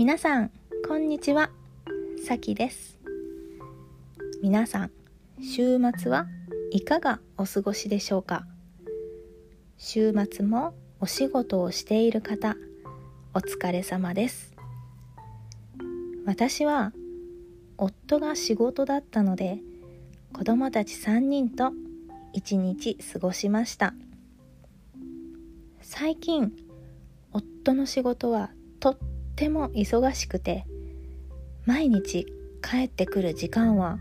皆さんこんにちは。さきです。皆さん週末はいかがお過ごしでしょうか？週末もお仕事をしている方お疲れ様です。私は夫が仕事だったので子供たち3人と一日過ごしました。最近夫の仕事はとっても忙しくて毎日帰ってくる時間は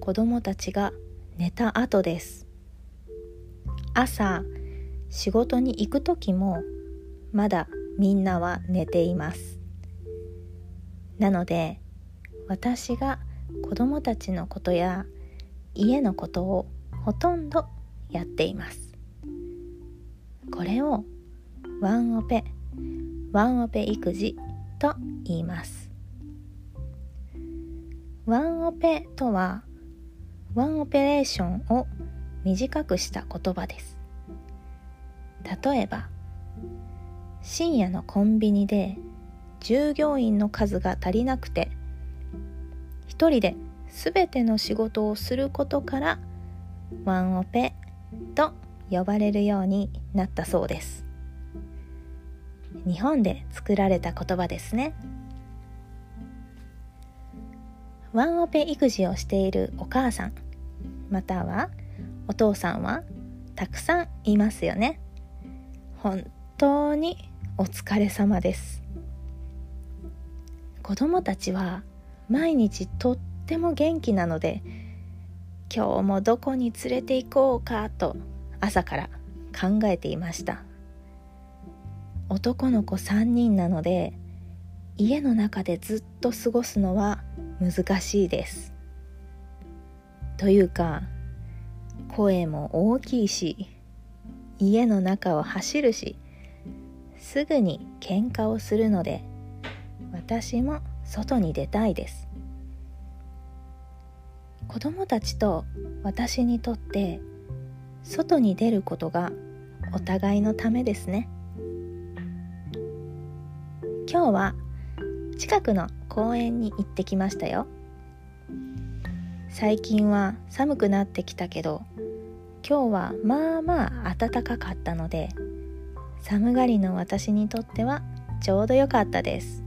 子供たちが寝た後です。朝仕事に行く時もまだみんなは寝ています。なので私が子供たちのことや家のことをほとんどやっています。これをワンオペワンオペ育児と言います。ワンオペとはワンオペレーションを短くした言葉です。例えば深夜のコンビニで従業員の数が足りなくて一人で全ての仕事をすることからワンオペと呼ばれるようになったそうです。日本で作られた言葉ですね。ワンオペ育児をしているお母さんまたはお父さんはたくさんいますよね。本当にお疲れ様です。子供たちは毎日とっても元気なので今日もどこに連れて行こうかと朝から考えていました。男の子3人なので家の中でずっと過ごすのは難しいですというか声も大きいし家の中を走るしすぐに喧嘩をするので私も外に出たいです子供たちと私にとって外に出ることがお互いのためですね。今日は近くの公園に行ってきましたよ。最近は寒くなってきたけど今日はまあまあ暖かかったので寒がりの私にとってはちょうど良かったです。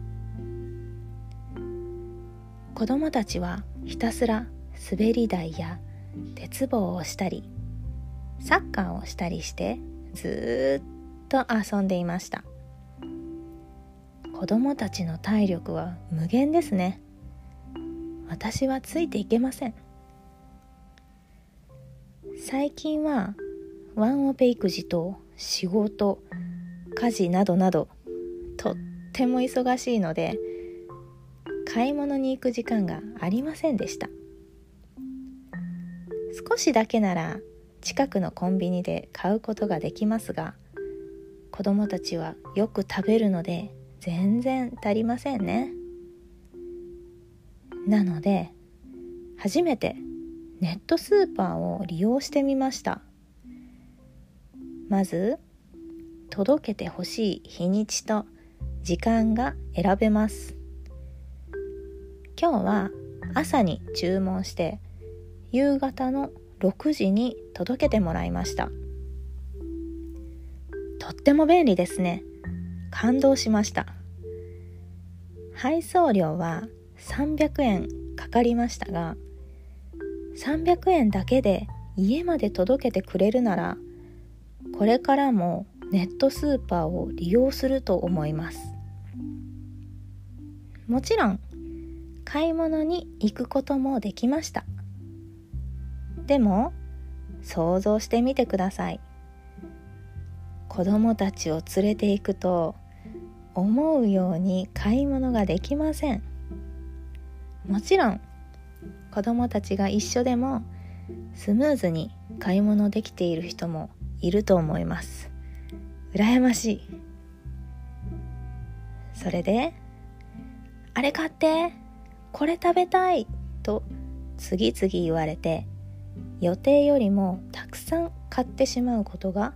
子供たちはひたすら滑り台や鉄棒をしたりサッカーをしたりしてずっと遊んでいました。子供たちの体力は無限ですね。私はついていけません。最近はワンオペ育児と仕事家事などなどとっても忙しいので買い物に行く時間がありませんでした。少しだけなら近くのコンビニで買うことができますが子供たちはよく食べるので全然足りませんね。なので初めてネットスーパーを利用してみました。まず届けてほしい日にちと時間が選べます。今日は朝に注文して夕方の6時に届けてもらいました。とっても便利ですね。感動しました。配送料は300円かかりましたが300円だけで家まで届けてくれるならこれからもネットスーパーを利用すると思います。もちろん買い物に行くこともできました。でも想像してみてください。子供たちを連れて行くと思うように買い物ができません。もちろん子供たちが一緒でもスムーズに買い物できている人もいると思います。羨ましい。それで「あれ買ってこれ食べたい!」と次々言われて予定よりもたくさん買ってしまうことが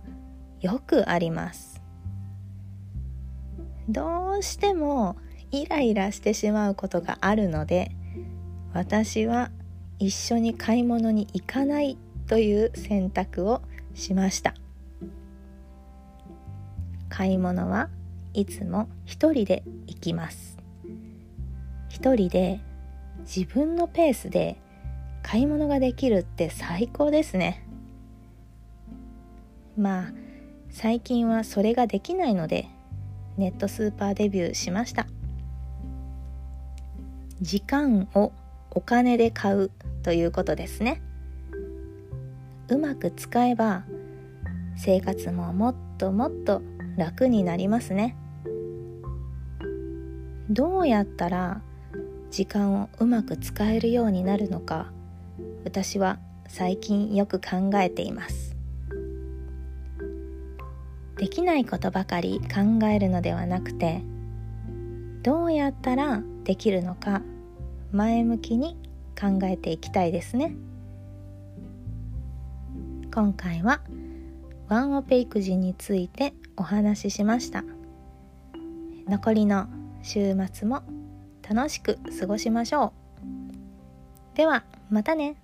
よくあります。どうしてもイライラしてしまうことがあるので私は一緒に買い物に行かないという選択をしました。買い物はいつも一人で行きます。一人で自分のペースで買い物ができるって最高ですね。まあ最近はそれができないのでネットスーパーデビューしました。時間をお金で買うということですね。うまく使えば生活ももっともっと楽になりますね。どうやったら時間をうまく使えるようになるのか私は最近よく考えています。できないことばかり考えるのではなくてどうやったらできるのか前向きに考えていきたいですね。今回はワンオペ育児についてお話ししました。残りの週末も楽しく過ごしましょう。ではまたね。